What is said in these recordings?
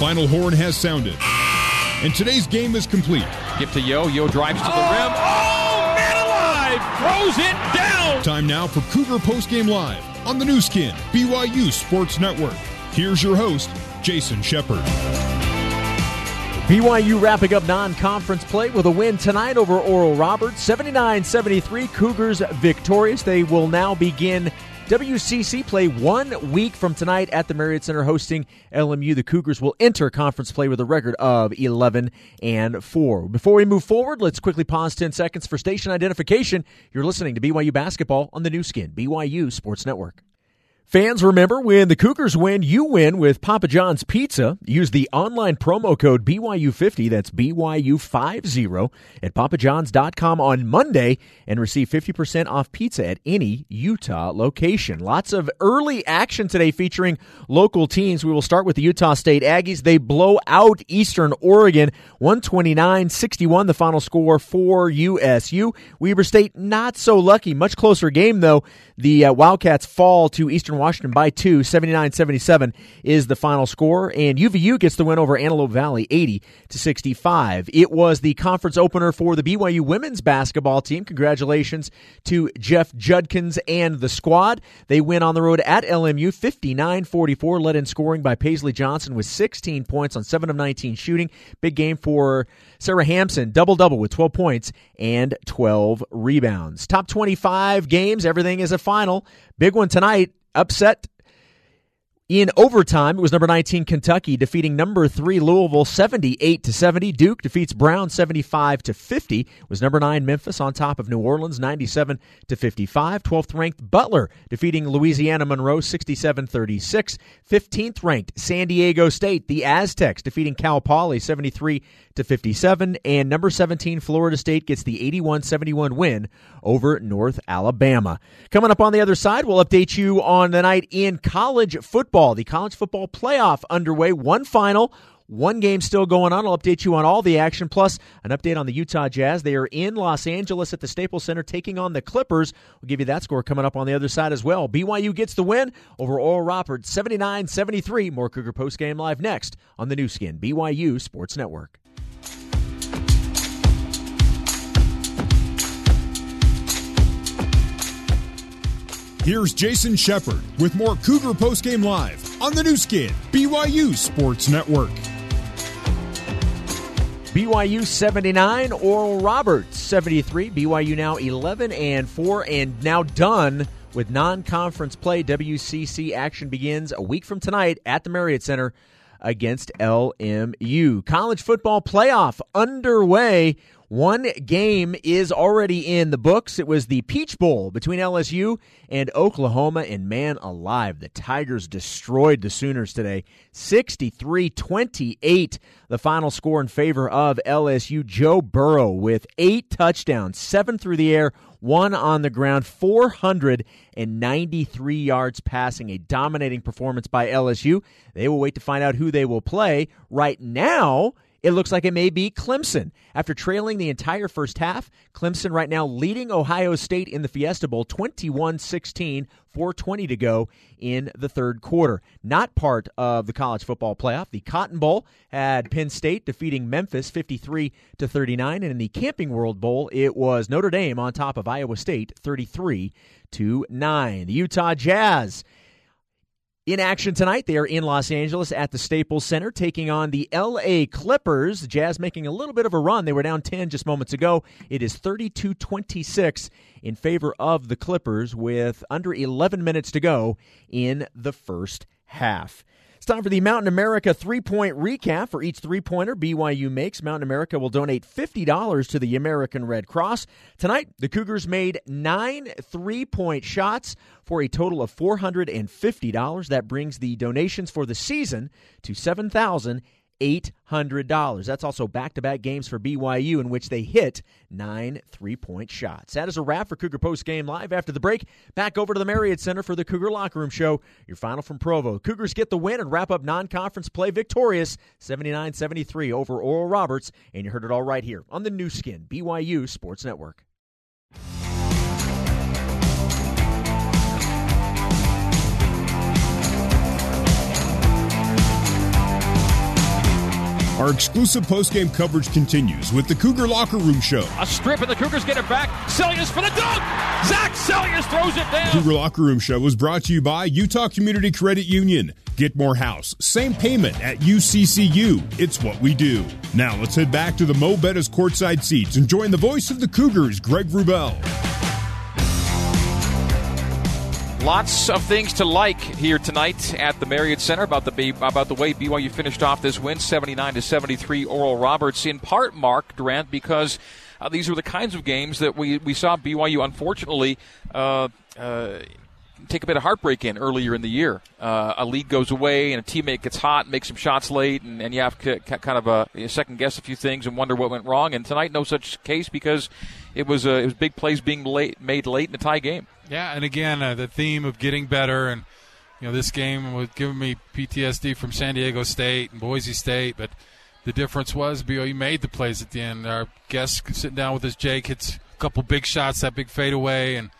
final horn has sounded. And today's game is complete. Give to Yo. Yo drives to the oh, rim. Oh, man alive! Throws it down! Time now for Cougar Postgame Live on the Nu Skin, BYU Sports Network. Here's your host, Jason Shepard. BYU wrapping up non conference play with a win tonight over Oral Roberts. 79 73, Cougars victorious. They will now begin WCC play one week from tonight at the Marriott Center hosting LMU. The Cougars will enter conference play with a record of 11 and 4. Before we move forward, let's quickly pause 10 seconds for station identification. You're listening to BYU basketball on the Nu Skin, BYU Sports Network. Fans, remember when the Cougars win, you win with Papa John's Pizza. Use the online promo code BYU50, that's BYU50, at papajohns.com on Monday and receive 50% off pizza at any Utah location. Lots of early action today featuring local teams. We will start with the Utah State Aggies. They blow out Eastern Oregon 129 61, the final score for USU. Weber State, not so lucky. Much closer game, though. The uh, Wildcats fall to Eastern Washington by two. 79 77 is the final score. And UVU gets the win over Antelope Valley 80 to 65. It was the conference opener for the BYU women's basketball team. Congratulations to Jeff Judkins and the squad. They win on the road at LMU 59 44, led in scoring by Paisley Johnson with 16 points on 7 of 19 shooting. Big game for Sarah Hamson, double double with 12 points and 12 rebounds. Top 25 games, everything is a final. Big one tonight. Upset in overtime, it was number 19 Kentucky defeating number 3 Louisville 78 to 70. Duke defeats Brown 75 to 50. Was number 9 Memphis on top of New Orleans 97 to 55. 12th ranked Butler defeating Louisiana Monroe 67-36. 15th ranked San Diego State, the Aztecs defeating Cal Poly 73 to 57 and number 17 Florida State gets the 81-71 win over North Alabama. Coming up on the other side, we'll update you on the night in college football. The college football playoff underway. One final. One game still going on. I'll update you on all the action, plus an update on the Utah Jazz. They are in Los Angeles at the Staples Center taking on the Clippers. We'll give you that score coming up on the other side as well. BYU gets the win over Oral Roberts 79 73. More Cougar Post Game Live next on the Nu Skin, BYU Sports Network. Here's Jason Shepard with more Cougar Postgame Live on the Nu Skin, BYU Sports Network. BYU 79, Oral Roberts 73. BYU now 11 and 4 and now done with non-conference play. WCC action begins a week from tonight at the Marriott Center against LMU. College football playoff underway. One game is already in the books. It was the Peach Bowl between LSU and Oklahoma, and man alive, the Tigers destroyed the Sooners today. 63 28, the final score in favor of LSU. Joe Burrow with eight touchdowns, seven through the air, one on the ground, 493 yards passing. A dominating performance by LSU. They will wait to find out who they will play. Right now, it looks like it may be Clemson. After trailing the entire first half, Clemson right now leading Ohio State in the Fiesta Bowl 21 16, 420 to go in the third quarter. Not part of the college football playoff. The Cotton Bowl had Penn State defeating Memphis 53 to 39, and in the Camping World Bowl, it was Notre Dame on top of Iowa State 33 to 9. The Utah Jazz in action tonight, they are in Los Angeles at the Staples Center taking on the LA Clippers. The Jazz making a little bit of a run. They were down 10 just moments ago. It is 32 26 in favor of the Clippers with under 11 minutes to go in the first half. It's time for the Mountain America three point recap. For each three pointer BYU makes, Mountain America will donate $50 to the American Red Cross. Tonight, the Cougars made nine three point shots for a total of $450. That brings the donations for the season to 7000 $800. That's also back to back games for BYU in which they hit nine three point shots. That is a wrap for Cougar Post Game Live. After the break, back over to the Marriott Center for the Cougar Locker Room Show. Your final from Provo. Cougars get the win and wrap up non conference play victorious 79 73 over Oral Roberts. And you heard it all right here on the Nu Skin, BYU Sports Network. Our exclusive post-game coverage continues with the Cougar Locker Room Show. A strip and the Cougars get it back. Seljaas for the dunk. Zach Seljaas throws it down. Cougar Locker Room Show was brought to you by Utah Community Credit Union. Get more house, same payment at UCCU. It's what we do. Now let's head back to the Mo' Bettahs courtside seats and join the voice of the Cougars, Greg Wrubell. Lots of things to like here tonight at the Marriott Center about the about the way BYU finished off this win, 79 to 73. Oral Roberts, in part, Mark Durrant, because uh, these were the kinds of games that we we saw BYU unfortunately. Uh, uh, take a bit of heartbreak in earlier in the year. Uh, a lead goes away and a teammate gets hot, makes some shots late, and, and you have to kind of uh, second guess a few things and wonder what went wrong. And tonight, no such case because it was uh, it was big plays being late, made late in a tie game. Yeah, and again, uh, the theme of getting better, and you know, this game was giving me PTSD from San Diego State and Boise State, but the difference was BYU made the plays at the end. Our guest sitting down with us, Jake, hits a couple big shots, that big fadeaway, and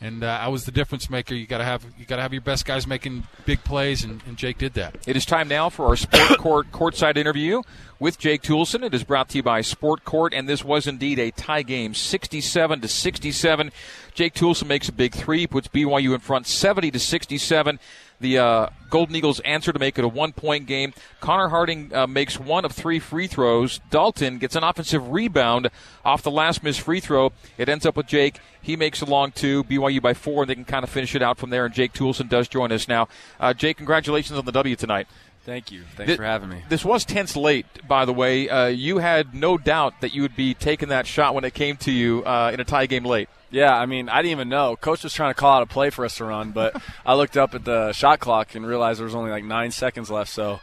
and uh, I was the difference maker. You got to have you got to have your best guys making big plays, and, and, Jake did that. It is time now for our Sport Court courtside interview with Jake Toolson. It is brought to you by Sport Court, and this was indeed a tie game, 67 to 67. Jake Toolson makes a big three, puts BYU in front, 70 to 67 the uh, Golden Eagles answer to make it a one point game. Connor Harding uh, makes one of three free throws. Dalton gets an offensive rebound off the last missed free throw. It ends up with Jake. He makes a long two. BYU by four, and they can kind of finish it out from there. And Jake Toolson does join us now. Uh, Jake, congratulations on the W tonight. Thank you. Thanks for having me. This was tense late, by the way. Uh, you had no doubt that you would be taking that shot when it came to you uh, in a tie game late. Yeah, I mean, I didn't even know. Coach was trying to call out a play for us to run, but I looked up at the shot clock and realized there was only like nine seconds left. So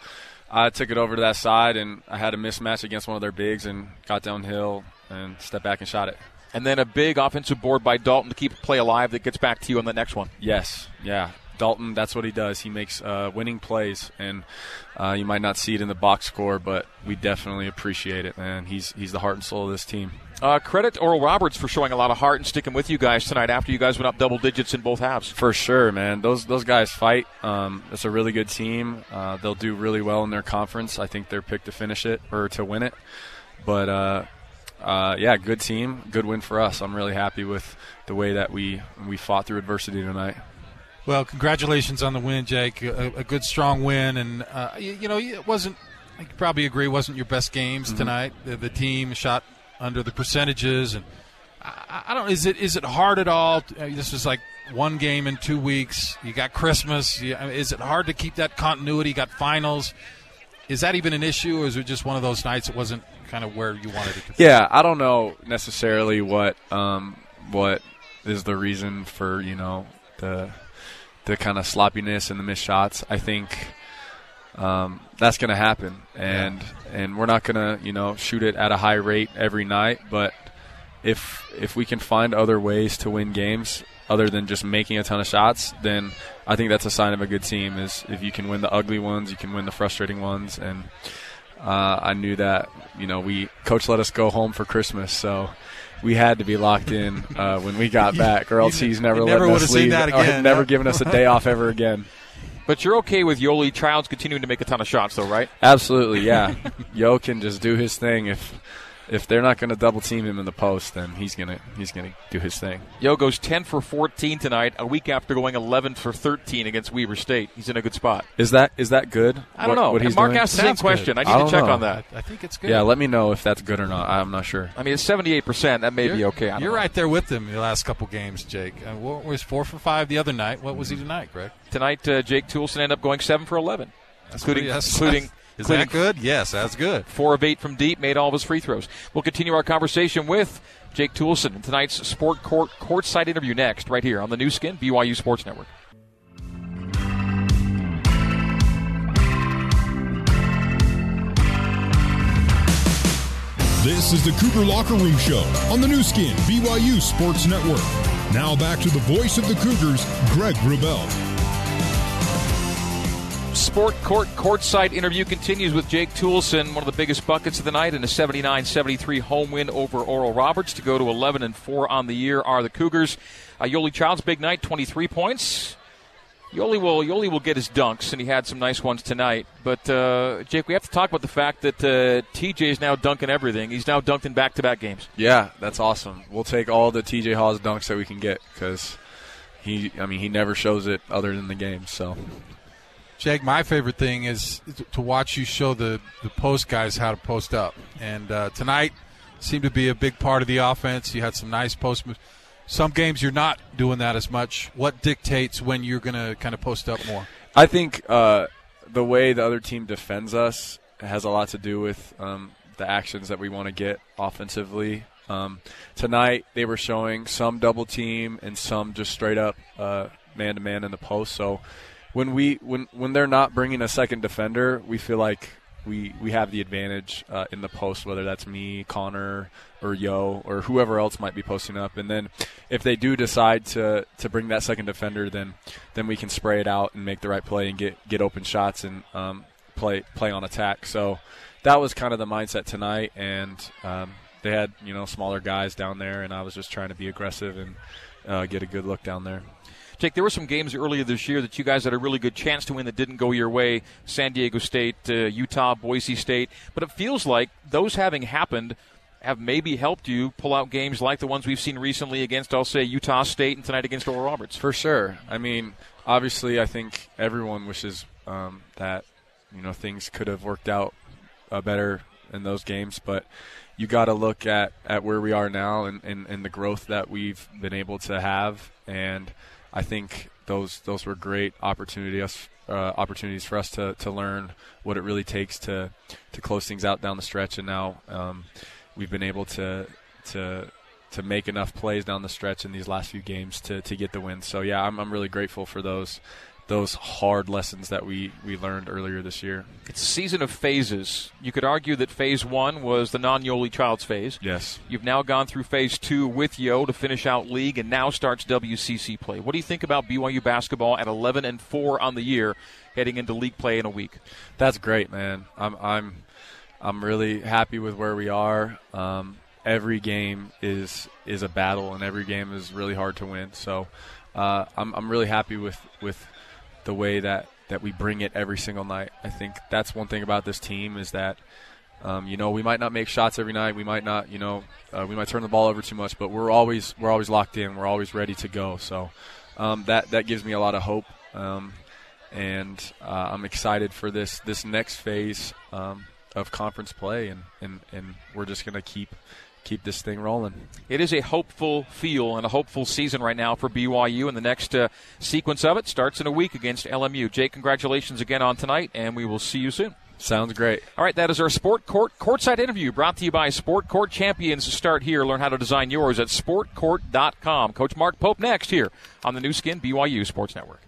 I took it over to that side, and I had a mismatch against one of their bigs and got downhill and stepped back and shot it. And then a big offensive board by Dalton to keep a play alive that gets back to you on the next one. Yes, yeah. Dalton, that's what he does. He makes uh, winning plays, and uh, you might not see it in the box score, but we definitely appreciate it, man. He's he's the heart and soul of this team. Uh, credit Oral Roberts for showing a lot of heart and sticking with you guys tonight after you guys went up double digits in both halves. For sure, man. Those those guys fight. Um, it's a really good team. Uh, they'll do really well in their conference. I think they're picked to finish it or to win it. But uh, uh, yeah, good team, good win for us. I'm really happy with the way that we we fought through adversity tonight. Well, congratulations on the win, Jake. A, a good, strong win, and uh, you, you, know it wasn't. I probably agree, wasn't your best games mm-hmm. tonight. The, the, team shot under the percentages, and I, I, don't. Is it is it hard at all? Uh, this is like one game in two weeks. You got Christmas. You, is it hard to keep that continuity? You got finals. Is that even an issue, or is it just one of those nights? It wasn't kind of where you wanted it to. be? Yeah, I don't know necessarily what um, what is the reason for you know the the kind of sloppiness and the missed shots. I think um, that's going to happen, and yeah. and we're not going to you know shoot it at a high rate every night. But if if we can find other ways to win games other than just making a ton of shots, then I think that's a sign of a good team. Is if you can win the ugly ones, you can win the frustrating ones, and uh, I knew that you know we coach let us go home for Christmas, so we had to be locked in uh, when we got back, or else he's never, never would have seen that again. never given us a day off ever again. But you're okay with Yoeli Childs continuing to make a ton of shots, though, right? Absolutely, yeah. Yo can just do his thing if if they're not going to double team him in the post, then he's gonna he's gonna do his thing. Yo goes ten for fourteen tonight, a week after going eleven for thirteen against Weber State. He's in a good spot. Is that is that good? I don't know. What he's Mark doing? asked the same question. Good. I need I to check know. on that. I, I, think it's good. Yeah, let me know if that's good or not. I'm not sure. I mean, it's seventy eight percent. That may you're, be okay. You're know. right there with him the last couple games, Jake. Uh, what was four for five the other night? What was he tonight, Greg? Tonight, uh, Jake Toolson ended up going seven for eleven, that's including including is that good? Yes, that's good. Four of eight from deep, made all of his free throws. We'll continue our conversation with Jake Toolson in tonight's Sport Court courtside interview next, right here on the Nu Skin BYU Sports Network. This is the Cougar Locker Room Show on the Nu Skin BYU Sports Network. Now back to the voice of the Cougars, Greg Wrubell. Sport Court courtside interview continues with Jake Toolson, one of the biggest buckets of the night in a 79-73 home win over Oral Roberts to go to 11 and 4 on the year are the Cougars. Uh, Yoeli Child's big night, 23 points. Yoeli will Yoeli will get his dunks, and he had some nice ones tonight. But uh, Jake, we have to talk about the fact that uh, TJ is now dunking everything. He's now dunked in back-to-back games. Yeah, that's awesome. We'll take all the TJ Haws dunks that we can get because he, I mean, he never shows it other than the game. So, Jake, my favorite thing is to watch you show the the post guys how to post up, and uh, tonight seemed to be a big part of the offense. You had some nice post moves. Some games you're not doing that as much. What dictates when you're going to kind of post up more? I think uh, the way the other team defends us has a lot to do with um, the actions that we want to get offensively. Um, tonight they were showing some double team and some just straight up man to man in the post. So when we when when they're not bringing a second defender, we feel like we we have the advantage uh, in the post, whether that's me, Connor, or Yo, or whoever else might be posting up. And then if they do decide to to bring that second defender, then then we can spray it out and make the right play and get get open shots and um, play play on attack. So that was kind of the mindset tonight, and um, they had you know smaller guys down there, and I was just trying to be aggressive and uh, get a good look down there. Jake, there were some games earlier this year that you guys had a really good chance to win that didn't go your way. San Diego State, uh, Utah, Boise State. But it feels like those having happened have maybe helped you pull out games like the ones we've seen recently against, I'll say, Utah State and tonight against Oral Roberts. For sure. I mean, obviously, I think everyone wishes um, that you know things could have worked out uh, better in those games, but you got to look at, at where we are now and, and, and the growth that we've been able to have and – I think those those were great opportunities uh, opportunities for us to, to learn what it really takes to to close things out down the stretch. And now um, we've been able to to to make enough plays down the stretch in these last few games to, to get the win. So yeah, I'm, I'm really grateful for those those hard lessons that we, we learned earlier this year. It's a season of phases. You could argue that phase one was the non Yoeli Childs phase. Yes. You've now gone through phase two with Yo to finish out league, and now starts WCC play. What do you think about BYU basketball at 11 and 4 on the year, heading into league play in a week? That's great, man. I'm I'm I'm really happy with where we are. Um, every game is is a battle, and every game is really hard to win. So. Uh, I'm, I'm really happy with, with the way that that we bring it every single night. I think that's one thing about this team is that um, you know we might not make shots every night. We might not you know uh, we might turn the ball over too much, but we're always we're always locked in. We're always ready to go. So um, that that gives me a lot of hope. Um, and uh, I'm excited for this this next phase um, of conference play, and, and, and we're just to keep keep this thing rolling. It is a hopeful feel and a hopeful season right now for BYU, and the next uh, sequence of it starts in a week against LMU. Jake, congratulations again on tonight, and we will see you soon. Sounds great. All right, that is our Sport Court courtside interview brought to you by Sport Court Champions. Start here. Learn how to design yours at sportcourt.com. Coach Mark Pope next here on the Nu Skin BYU Sports Network.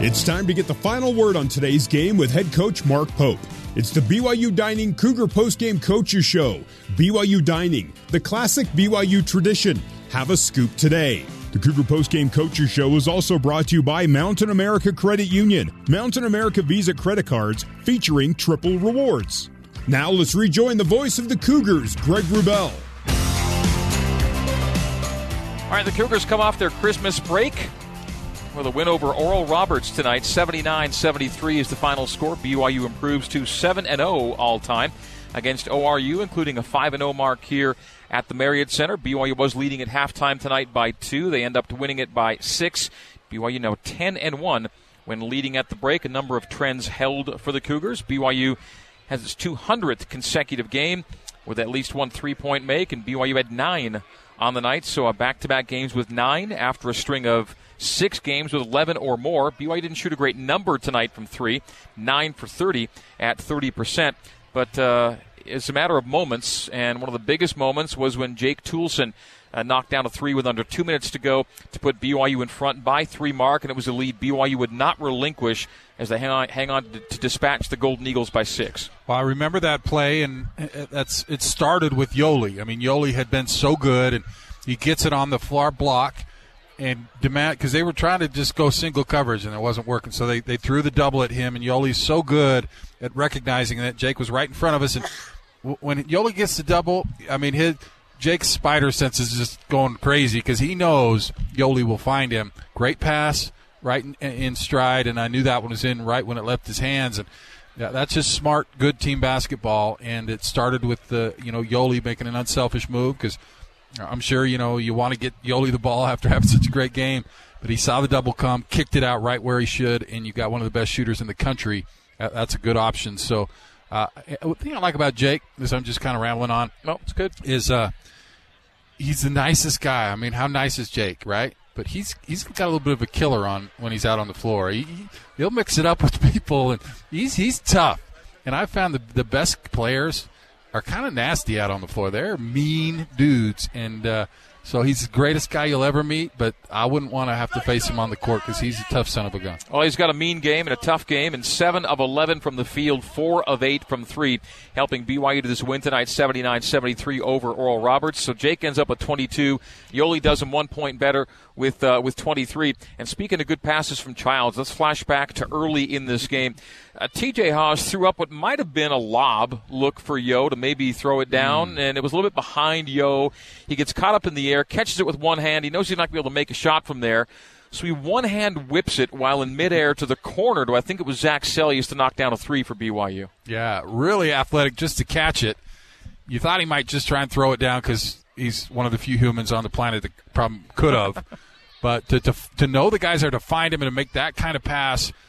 It's time to get the final word on today's game with head coach Mark Pope. It's the BYU Dining Cougar Postgame Coaches Show. BYU Dining, the classic BYU tradition. Have a scoop today. The Cougar Postgame Coaches Show is also brought to you by Mountain America Credit Union. Mountain America Visa credit cards featuring triple rewards. Now let's rejoin the voice of the Cougars, Greg Wrubell. All right, the Cougars come off their Christmas break with a win over Oral Roberts tonight. 79 73 is the final score. BYU improves to 7 0 all time against ORU, including a 5 0 mark here at the Marriott Center. BYU was leading at halftime tonight by two. They end up winning it by six. BYU now 10 and 1 when leading at the break. A number of trends held for the Cougars. BYU has its 200th consecutive game with at least one three point make, and BYU had nine on the night. So a back to back games with nine after a string of six games with 11 or more. BYU didn't shoot a great number tonight from three, nine for 30 at 30%. But uh, it's a matter of moments, and one of the biggest moments was when Jake Toolson uh, knocked down a three with under two minutes to go to put BYU in front by three mark, and it was a lead BYU would not relinquish as they hang on, hang on to, to dispatch the Golden Eagles by six. Well, I remember that play, and uh, that's it started with Yoeli. I mean, Yoeli had been so good, and he gets it on the far block and demand because they were trying to just go single coverage and it wasn't working. So they, they threw the double at him, and Yoeli's so good at recognizing that Jake was right in front of us. And when Yoeli gets the double, I mean his Jake's spider sense is just going crazy because he knows Yoeli will find him. Great pass, right in, in, stride, and I knew that one was in right when it left his hands. And yeah, that's just smart, good team basketball. And it started with the you know Yoeli making an unselfish move because I'm sure you know you want to get Yoeli the ball after having such a great game, but he saw the double come, kicked it out right where he should, and you got one of the best shooters in the country. That's a good option. So. Uh, the thing I like about Jake is I'm just kind of rambling on. No, it's good. Is uh, he's the nicest guy. I mean, how nice is Jake, right? But he's he's got a little bit of a killer on when he's out on the floor. He, he'll mix it up with people, and he's he's tough. And I found the the best players are kind of nasty out on the floor. They're mean dudes, and uh, so he's the greatest guy you'll ever meet, but I wouldn't want to have to face him on the court because he's a tough son of a gun. Well, he's got a mean game and a tough game, and 7 of 11 from the field, 4 of 8 from 3, helping BYU to this win tonight, 79 73 over Oral Roberts. So Jake ends up with 22. Yoeli does him one point better with, uh, with 23. And speaking of good passes from Childs, let's flash back to early in this game. Uh, TJ Haws threw up what might have been a lob look for Yo to maybe throw it down, mm. and it was a little bit behind Yo. He gets caught up in the air, catches it with one hand. He knows he's not going to be able to make a shot from there. So he one hand whips it while in midair to the corner to I think it was Zach Seljaas to knock down a three for BYU. Yeah, really athletic just to catch it. You thought he might just try and throw it down because he's one of the few humans on the planet that probably could have. but to, to, to know the guys there to find him and to make that kind of pass –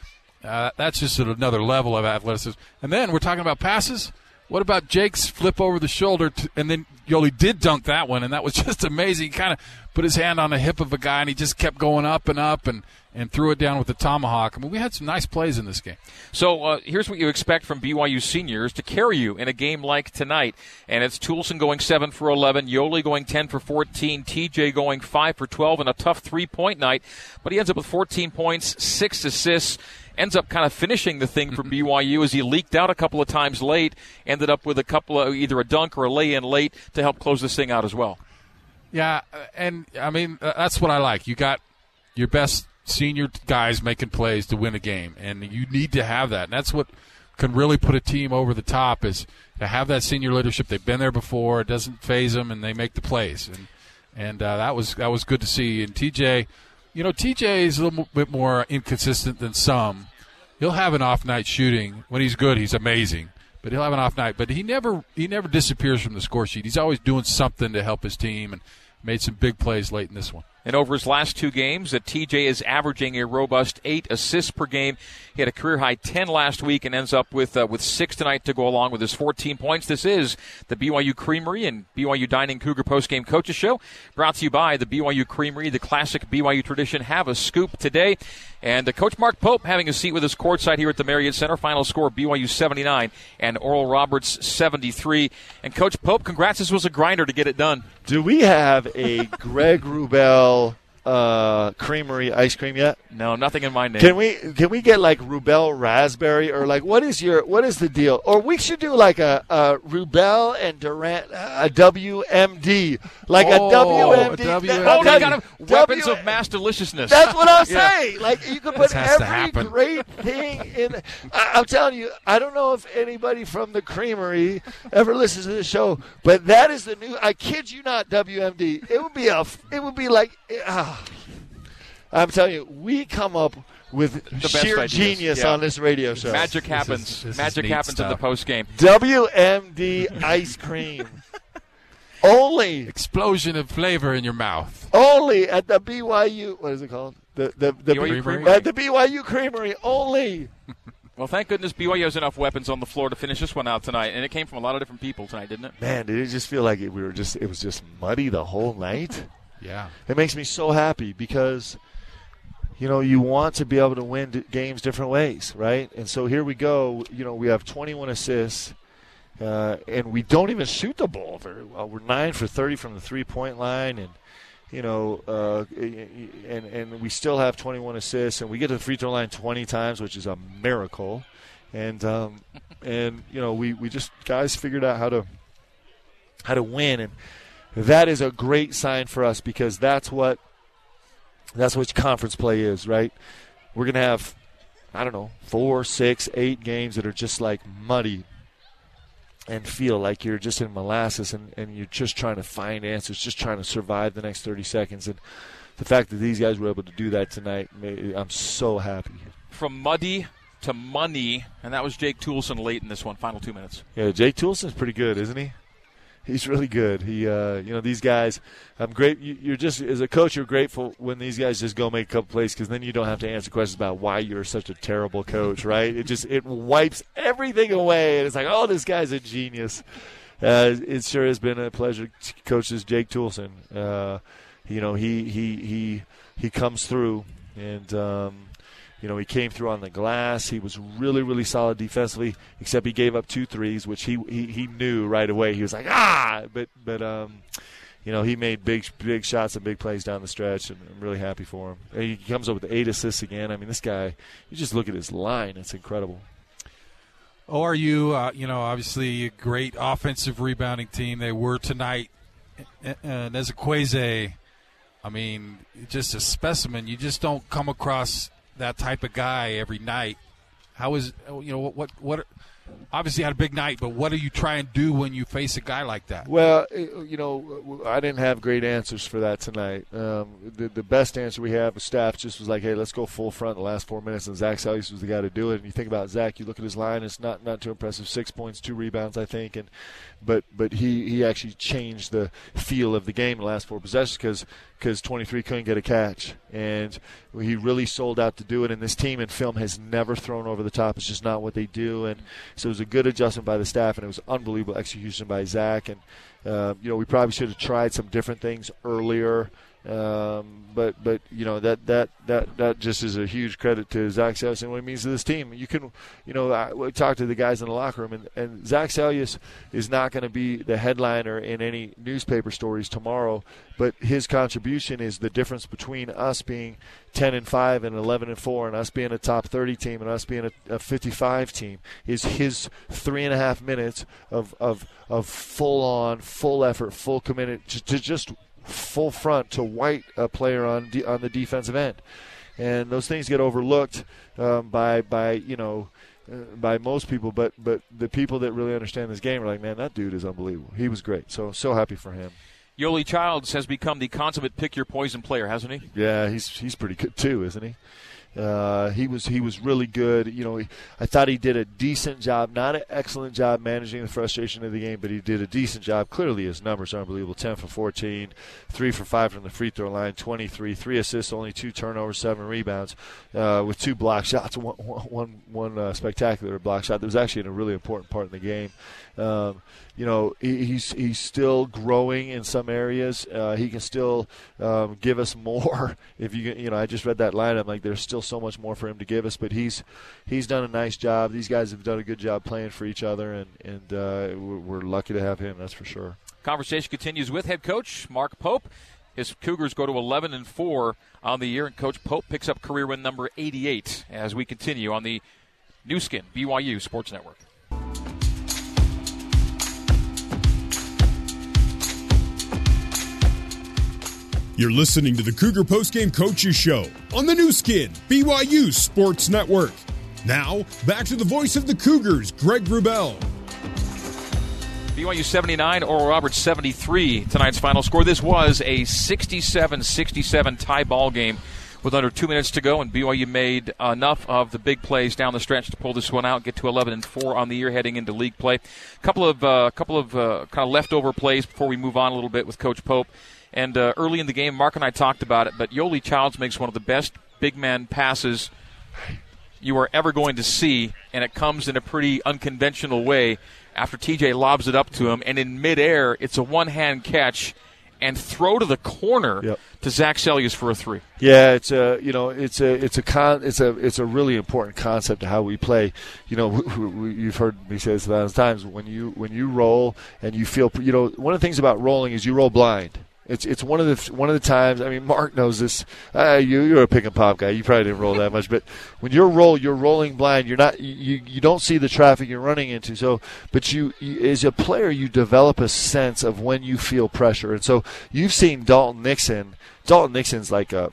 uh, that's just another level of athleticism. And then we're talking about passes. What about Jake's flip over the shoulder? To, and then Yoeli did dunk that one, and that was just amazing. He kind of put his hand on the hip of a guy, and he just kept going up and up and, and threw it down with the tomahawk. I mean, we had some nice plays in this game. So uh, here's what you expect from BYU seniors to carry you in a game like tonight. And it's Toolson going 7 for 11, Yoeli going 10 for 14, TJ going 5 for 12, and a tough three point night. But he ends up with 14 points, 6 assists ends up kind of finishing the thing for. BYU as he leaked out a couple of times late, ended up with a couple of either a dunk or a lay in late to help close this thing out as well. Yeah, and I mean uh, that's what I like. You got your best senior guys making plays to win a game, and you need to have that. And that's what can really put a team over the top is to have that senior leadership. They've been there before; it doesn't phase them, and they make the plays. And and uh, that was that was good to see. And TJ, you know, TJ is a little bit more inconsistent than some, he'll have an off night shooting. When he's good, he's amazing. But he'll have an off night. But he never he never disappears from the score sheet. He's always doing something to help his team and made some big plays late in this one. And over his last two games, that TJ is averaging a robust eight assists per game. He had a career high 10 last week and ends up with uh, with six tonight to go along with his 14 points. This is the BYU Creamery and BYU Dining Cougar Postgame Coaches Show, brought to you by the BYU Creamery, the classic BYU tradition. Have a scoop today. And uh, Coach Mark Pope having a seat with us courtside here at the Marriott Center. Final score BYU 79 and Oral Roberts 73. And Coach Pope, congrats. This was a grinder to get it done. Do we have a Greg Wrubell uh, creamery ice cream yet? No, nothing in my name. Can we can we get like Wrubell raspberry or like what is your what is the deal? Or we should do like a, a Wrubell and Durrant a WMD like oh, a WMD. A WMD. Oh, they got weapons w- of mass deliciousness. That's what I'm yeah. saying. Like you could put every great thing in. I, I'm telling you, I don't know if anybody from the creamery ever listens to the show, but that is the new. I kid you not, WMD. It would be a. It would be like. Uh, I'm telling you, we come up with the sheer genius yeah. on this radio show. Magic happens. This is, this Magic happens stuff. in the post game. WMD ice cream. Only explosion of flavor in your mouth. Only at the BYU. What is it called? The the the BYU Creamery. At the BYU Creamery. Only. Well, thank goodness BYU has enough weapons on the floor to finish this one out tonight, and it came from a lot of different people tonight, didn't it? Man, did it just feel like it, we were just it was just muddy the whole night? yeah, it makes me so happy because you know, you want to be able to win games different ways, right? And so here we go. You know, we have 21 assists, uh, and we don't even shoot the ball very well. We're nine for 30 from the three point line, and you know, uh, and and we still have 21 assists, and we get to the free throw line 20 times, which is a miracle. And um, and you know, we we just guys figured out how to how to win, and that is a great sign for us because that's what that's what conference play is, right? We're going to have, I don't know, four, six, eight games that are just like muddy. and feel like you're just in molasses and, and you're just trying to find answers, just trying to survive the next 30 seconds. And the fact that these guys were able to do that tonight, I'm so happy. From muddy to money, and that was Jake Toolson late in this one, final two minutes. Yeah, Jake Toolson's pretty good, isn't he? He's really good. He, uh, you know, these guys. I'm great. You're just as a coach, you're grateful when these guys just go make a couple plays because then you don't have to answer questions about why you're such a terrible coach, right? it just it wipes everything away, and it's like, oh, this guy's a genius. Uh, it sure has been a pleasure to coach this Jake Toolson. Uh, you know, he he he he comes through, and um, you know, he came through on the glass. He was really, really solid defensively, except he gave up two threes, which he he, he knew right away. He was like, ah, but but um, you know, he made big big shots and big plays down the stretch, and I'm really happy for him. And he comes up with eight assists again. I mean, this guy, you just look at his line; it's incredible. ORU, uh, you know, obviously a great offensive rebounding team. They were tonight. And Nzekwesi, I mean, just a specimen. You just don't come across that type of guy every night. How is you know what what, obviously had a big night, but what do you try and do when you face a guy like that? Well, you know, I didn't have great answers for that tonight. Um, the, the best answer we have, staff just was like, hey, let's go full front the last four minutes, and Zach Seljaas was the guy to do it. And you think about Zach, you look at his line, it's not not too impressive. Six points, two rebounds, I think, and but but he he actually changed the feel of the game the last four possessions because because 23 couldn't get a catch and he really sold out to do it and this team in film has never thrown over the top it's just not what they do and so it was a good adjustment by the staff and it was unbelievable execution by Zach. And uh, you know we probably should have tried some different things earlier um, but but you know that that that that just is a huge credit to Zach Seljaas and what it means to this team. You can you know I, we to the guys in the locker room and, and Zach Seljaas is not going to be the headliner in any newspaper stories tomorrow, but his contribution is the difference between us being 10 and 5 and 11 and 4 and us being a top 30 team and us being a, a 55 team is his three and a half minutes of of of full on full effort full commitment to, to just full front to white a player on de- on the defensive end, and those things get overlooked um, by by you know. Uh, by most people, but but the people that really understand this game are like, man, that dude is unbelievable. He was great. So so happy for him. Yoeli Childs has become the consummate pick your poison player, hasn't he? Yeah, he's he's pretty good too, isn't he? Uh, he was he was really good. You know, he, I thought he did a decent job, not an excellent job managing the frustration of the game, but he did a decent job. Clearly, his numbers are unbelievable: ten for 14, three for five from the free throw line, 23, three assists, only two turnovers, seven rebounds, uh, with two block shots, one, one, one uh, spectacular block shot that was actually in a really important part in the game. Um, you know, he, he's he's still growing in some areas. Uh, he can still um, give us more. If you you know, I just read that line. I'm like, there's still so much more for him to give us. But he's he's done a nice job. These guys have done a good job playing for each other, and and uh, we're lucky to have him. That's for sure. Conversation continues with head coach Mark Pope. His Cougars go to 11 and 4 on the year, and Coach Pope picks up career win number 88 as we continue on the Nu Skin BYU Sports Network. You're listening to the Cougar Postgame Coaches Show on the Nu Skin, BYU Sports Network. Now, back to the voice of the Cougars, Greg Wrubell. BYU 79, Oral Roberts 73, tonight's final score. This was a 67 67 tie ball game with under two minutes to go, and BYU made enough of the big plays down the stretch to pull this one out, get to 11 and 4 on the year heading into league play. A couple of, uh, couple of uh, kind of leftover plays before we move on a little bit with Coach Pope. And uh, early in the game, Mark and I talked about it, but Yoeli Childs makes one of the best big man passes you are ever going to see, and it comes in a pretty unconventional way after TJ lobs it up to him, and in midair, it's a one hand catch and throw to the corner yep. to Zach Seljaas for a three. Yeah, it's a you know it's a it's a con it's a it's a really important concept to how we play. You know, we, we, you've heard me say this a thousand times. When you when you roll and you feel you know one of the things about rolling is you roll blind. It's it's one of the one of the times. I mean, Mark knows this. Uh, you you're a pick and pop guy. You probably didn't roll that much, but when you're roll, you're rolling blind. You're not you you don't see the traffic you're running into. So, but you, you as a player, you develop a sense of when you feel pressure. And so you've seen Dalton Nixon. Dalton Nixon's like a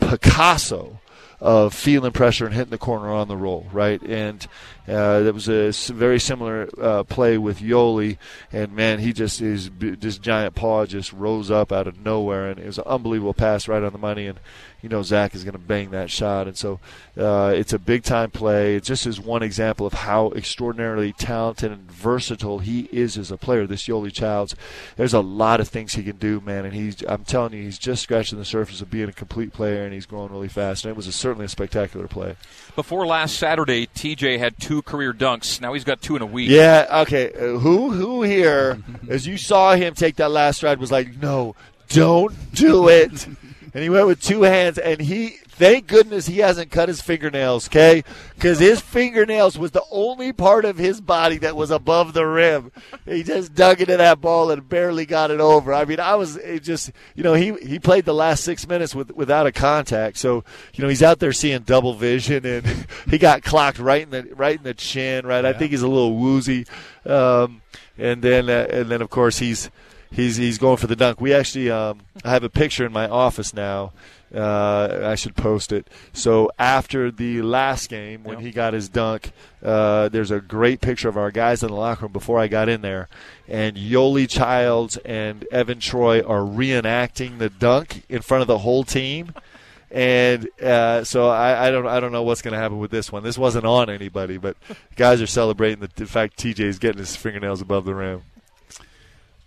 Picasso of feeling pressure and hitting the corner on the roll, right? And uh, that was a very similar uh, play with Yoeli, and man, he just his this giant paw just rose up out of nowhere, and it was an unbelievable pass right on the money, and you know Zach is going to bang that shot, and so uh, it's a big time play. It just is one example of how extraordinarily talented and versatile he is as a player. This Yoeli Childs, there's a lot of things he can do, man, and he's I'm telling you, he's just scratching the surface of being a complete player, and he's growing really fast. And it was a, certainly a spectacular play. Before last Saturday, TJ had two career dunks. Now he's got two in a week. Yeah. Okay. Uh, who who here, as you saw him take that last stride, was like, no, don't do it and he went with two hands, and he thank goodness he hasn't cut his fingernails, okay? Because his fingernails was the only part of his body that was above the rim. He just dug into that ball and barely got it over. I mean, I was just, you know, he he played the last six minutes with without a contact, so you know he's out there seeing double vision, and he got clocked right in the right in the chin. Right, yeah. I think he's a little woozy, um, and then uh, and then of course he's he's he's going for the dunk. We actually um, I have a picture in my office now. Uh, I should post it. So after the last game, when yep. he got his dunk, uh, there's a great picture of our guys in the locker room before I got in there, and Yoeli Childs and Evan Troy are reenacting the dunk in front of the whole team. And uh, so I, I, don't I don't know what's going to happen with this one. This wasn't on anybody, but guys are celebrating the, the fact TJ is getting his fingernails above the rim.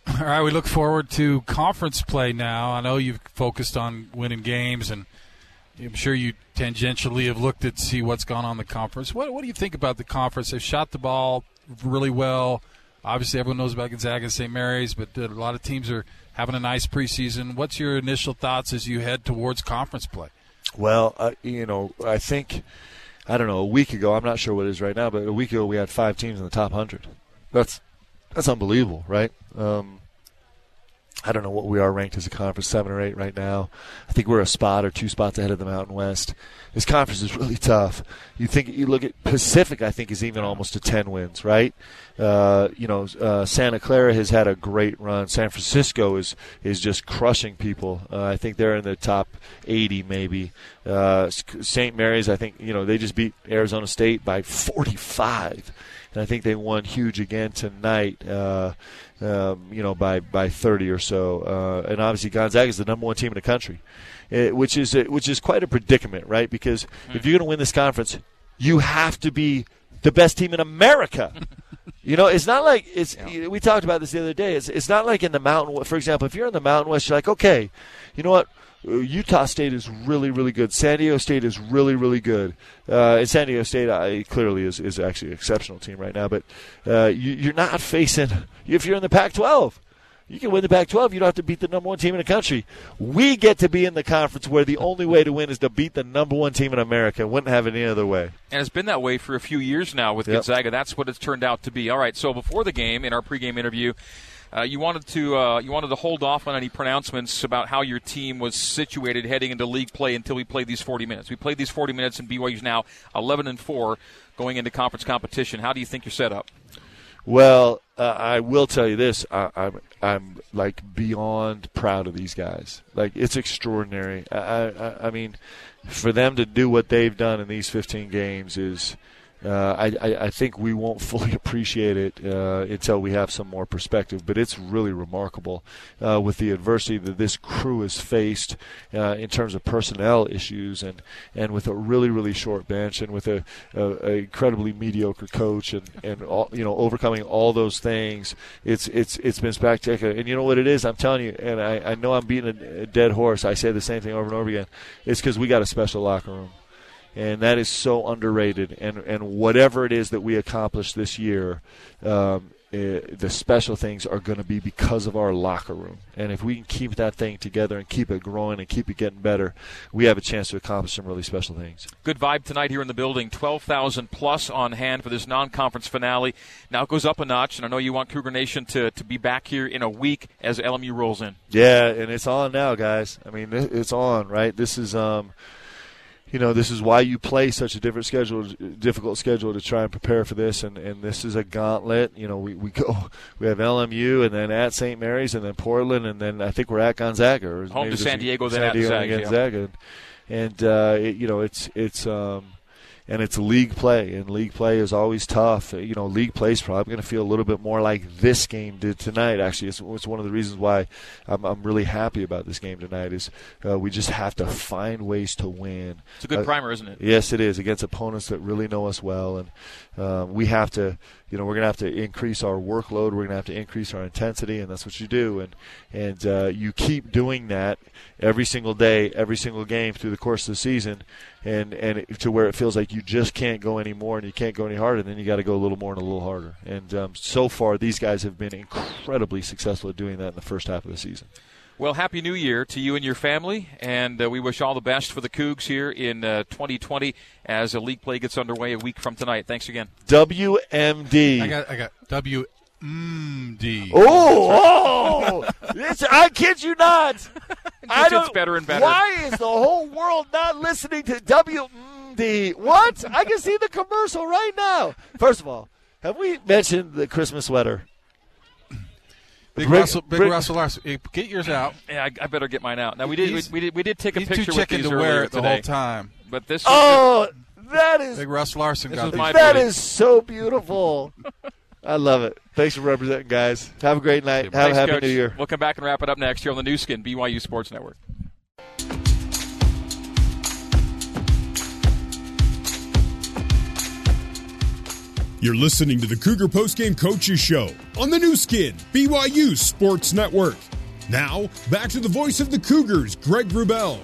All right, we look forward to conference play now. I know you've focused on winning games, and I'm sure you tangentially have looked at see what's gone on the conference. What, what do you think about the conference? They've shot the ball really well. Obviously, everyone knows about Gonzaga and St. Mary's, but a lot of teams are having a nice preseason. What's your initial thoughts as you head towards conference play? Well, uh, you know, I think I don't know a week ago. I'm not sure what it is right now, but a week ago we had five teams in the top hundred. That's that's unbelievable, right? Um, I don't know what we are ranked as a conference, seven or eight right now. I think we're a spot or two spots ahead of the Mountain West. This conference is really tough. You think you look at Pacific, I think is even almost to ten wins, right? Uh, you know, uh, Santa Clara has had a great run. San Francisco is is just crushing people. Uh, I think they're in the top 80, maybe. Uh, St. Mary's, I think you know they just beat Arizona State by 45 and I think they won huge again tonight. Uh, um, you know, by by 30 or so. Uh, and obviously, Gonzaga is the number one team in the country, which is which is quite a predicament, right? Because mm-hmm. if you're going to win this conference, you have to be the best team in America. you know, it's not like it's. Yeah. We talked about this the other day. It's it's not like in the Mountain. For example, if you're in the Mountain West, you're like, okay, you know what? Uh, Utah State is really, really good. San Diego State is really, really good. Uh, and San Diego State uh, clearly is, is actually an exceptional team right now. But uh, you, are not facing, if you're in the Pac 12, you can win the Pac 12. You don't have to beat the number one team in the country. We get to be in the conference where the only way to win is to beat the number one team in America. Wouldn't have it any other way. And it's been that way for a few years now with yep. Gonzaga. That's what it's turned out to be. All right, so before the game, in our pregame interview, uh, you wanted to uh, you wanted to hold off on any pronouncements about how your team was situated heading into league play until we played these 40 minutes. We played these 40 minutes, and BYU's now 11 and four going into conference competition. How do you think you're set up? Well, uh, I will tell you this: I, I'm I'm like beyond proud of these guys. Like it's extraordinary. I, I I mean, for them to do what they've done in these 15 games is uh, I, I, think we won't fully appreciate it uh, until we have some more perspective. But it's really remarkable uh, with the adversity that this crew has faced uh, in terms of personnel issues, and, and with a really really short bench, and with a, a, a, incredibly mediocre coach, and, and all, you know overcoming all those things. It's it's it's been spectacular. And you know what it is? I'm telling you, and I, I know I'm beating a, a dead horse. I say the same thing over and over again. It's because we got a special locker room and that is so underrated. And and whatever it is that we accomplish this year, um, uh, the special things are going to be because of our locker room. And if we can keep that thing together and keep it growing and keep it getting better, we have a chance to accomplish some really special things. Good vibe tonight here in the building. 12,000 plus on hand for this non conference finale. Now it goes up a notch, and I know you want Cougar Nation to, to be back here in a week as LMU rolls in. Yeah, and it's on now, guys. I mean, it's on, right? This is. Um, you know, this is why you play such a different schedule, difficult schedule to try and prepare for this. And, and this is a gauntlet. You know, we, we go, we have LMU and then at St. Mary's and then Portland and then I think we're at Gonzaga. Or Home to San Diego, San then Diego at Gonzaga. Yeah. and uh, it, you know it's it's. Um, and it's league play, and league play is always tough. You know, league play is probably going to feel a little bit more like this game did tonight. Actually, it's, it's one of the reasons why I'm, I'm, really happy about this game tonight. Is uh, we just have to find ways to win. It's a good uh, primer, isn't it? Yes, it is against opponents that really know us well, and uh, we have to. You know, we're going to have to increase our workload. We're going to have to increase our intensity, and that's what you do. And and uh, you keep doing that every single day, every single game through the course of the season and and it, to where it feels like you just can't go any more and you can't go any harder. Then you got to go a little more and a little harder. And um, so far, these guys have been incredibly successful at doing that in the first half of the season. Well, happy New Year to you and your family, and uh, we wish all the best for the Cougs here in uh, 2020 as a league play gets underway a week from tonight. Thanks again. WMD. I got I got W MD. Oh, oh! I kid you not. I don't, better and better. Why is the whole world not listening to WMD? What? I can see the commercial right now. First of all, have we mentioned the Christmas sweater? Big Rick, Russell, Big Rick, Russell Larson, eh, get yours out. Yeah, I, I, better get mine out. Now we did, we, we, did, we did take a picture too with these to wear it the whole time. But this, oh, that is Big Russ Larson got this. That is so beautiful. I love it. Thanks for representing, guys. Have a great night. Have Thanks, a happy Coach. New Year. We'll come back and wrap it up next here on the Nu Skin BYU Sports Network. You're listening to the Cougar Postgame Coaches Show on the Nu Skin BYU Sports Network. Now, back to the voice of the Cougars, Greg Wrubell.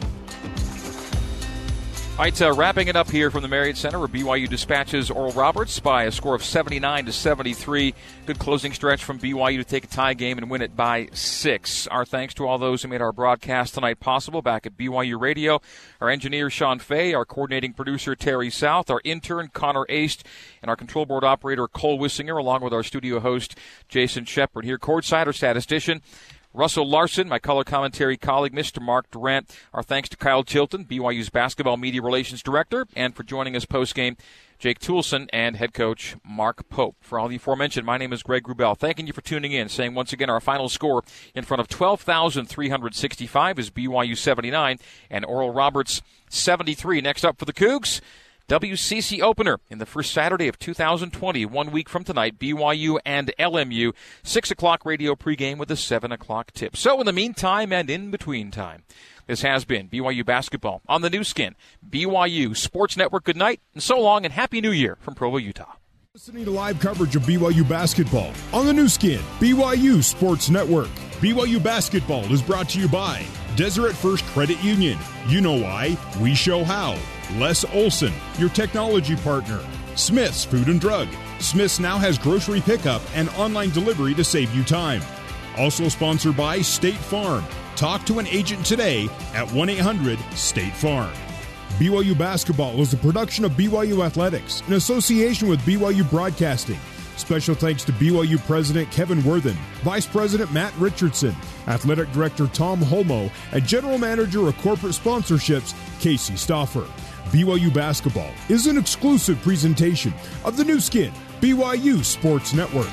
All right, uh, wrapping it up here from the Marriott Center, where BYU dispatches Oral Roberts by a score of 79 to 73. Good closing stretch from BYU to take a tie game and win it by six. Our thanks to all those who made our broadcast tonight possible back at BYU Radio. Our engineer Sean Fay, our coordinating producer Terry South, our intern Connor Aist, and our control board operator Cole Wissinger, along with our studio host Jason Shepard. Here, courtside, our statistician Russell Larson, my color commentary colleague, Mr. Mark Durrant. Our thanks to Kyle Chilton, BYU's basketball media relations director, and for joining us postgame, Jake Toolson and head coach Mark Pope. For all the aforementioned, my name is Greg Wrubell. Thanking you for tuning in. Saying once again, our final score in front of 12,365 is BYU 79 and Oral Roberts 73. Next up for the Cougs. WCC opener in the first Saturday of 2020, one week from tonight, BYU and LMU. 6 o'clock radio pregame with a 7 o'clock tip. So in the meantime and in between time, this has been BYU basketball on the Nu Skin, BYU Sports Network. Good night and so long and Happy New Year from Provo, Utah. Listening to live coverage of BYU basketball on the Nu Skin, BYU Sports Network. BYU basketball is brought to you by Deseret First Credit Union. You know why, we show how. Les Olson, your technology partner. Smith's Food and Drug. Smith's now has grocery pickup and online delivery to save you time. Also sponsored by State Farm. Talk to an agent today at 1 800 State Farm. BYU Basketball is a production of BYU Athletics in association with BYU Broadcasting. Special thanks to BYU President Kevin Worthen, Vice President Matt Richardson, Athletic Director Tom Holmoe, and General Manager of Corporate Sponsorships Casey Stoffer. BYU Basketball is an exclusive presentation of the Nu Skin, BYU Sports Network.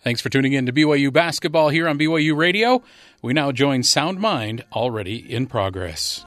Thanks for tuning in to BYU Basketball here on BYU Radio. We now join Sound Mind already in progress.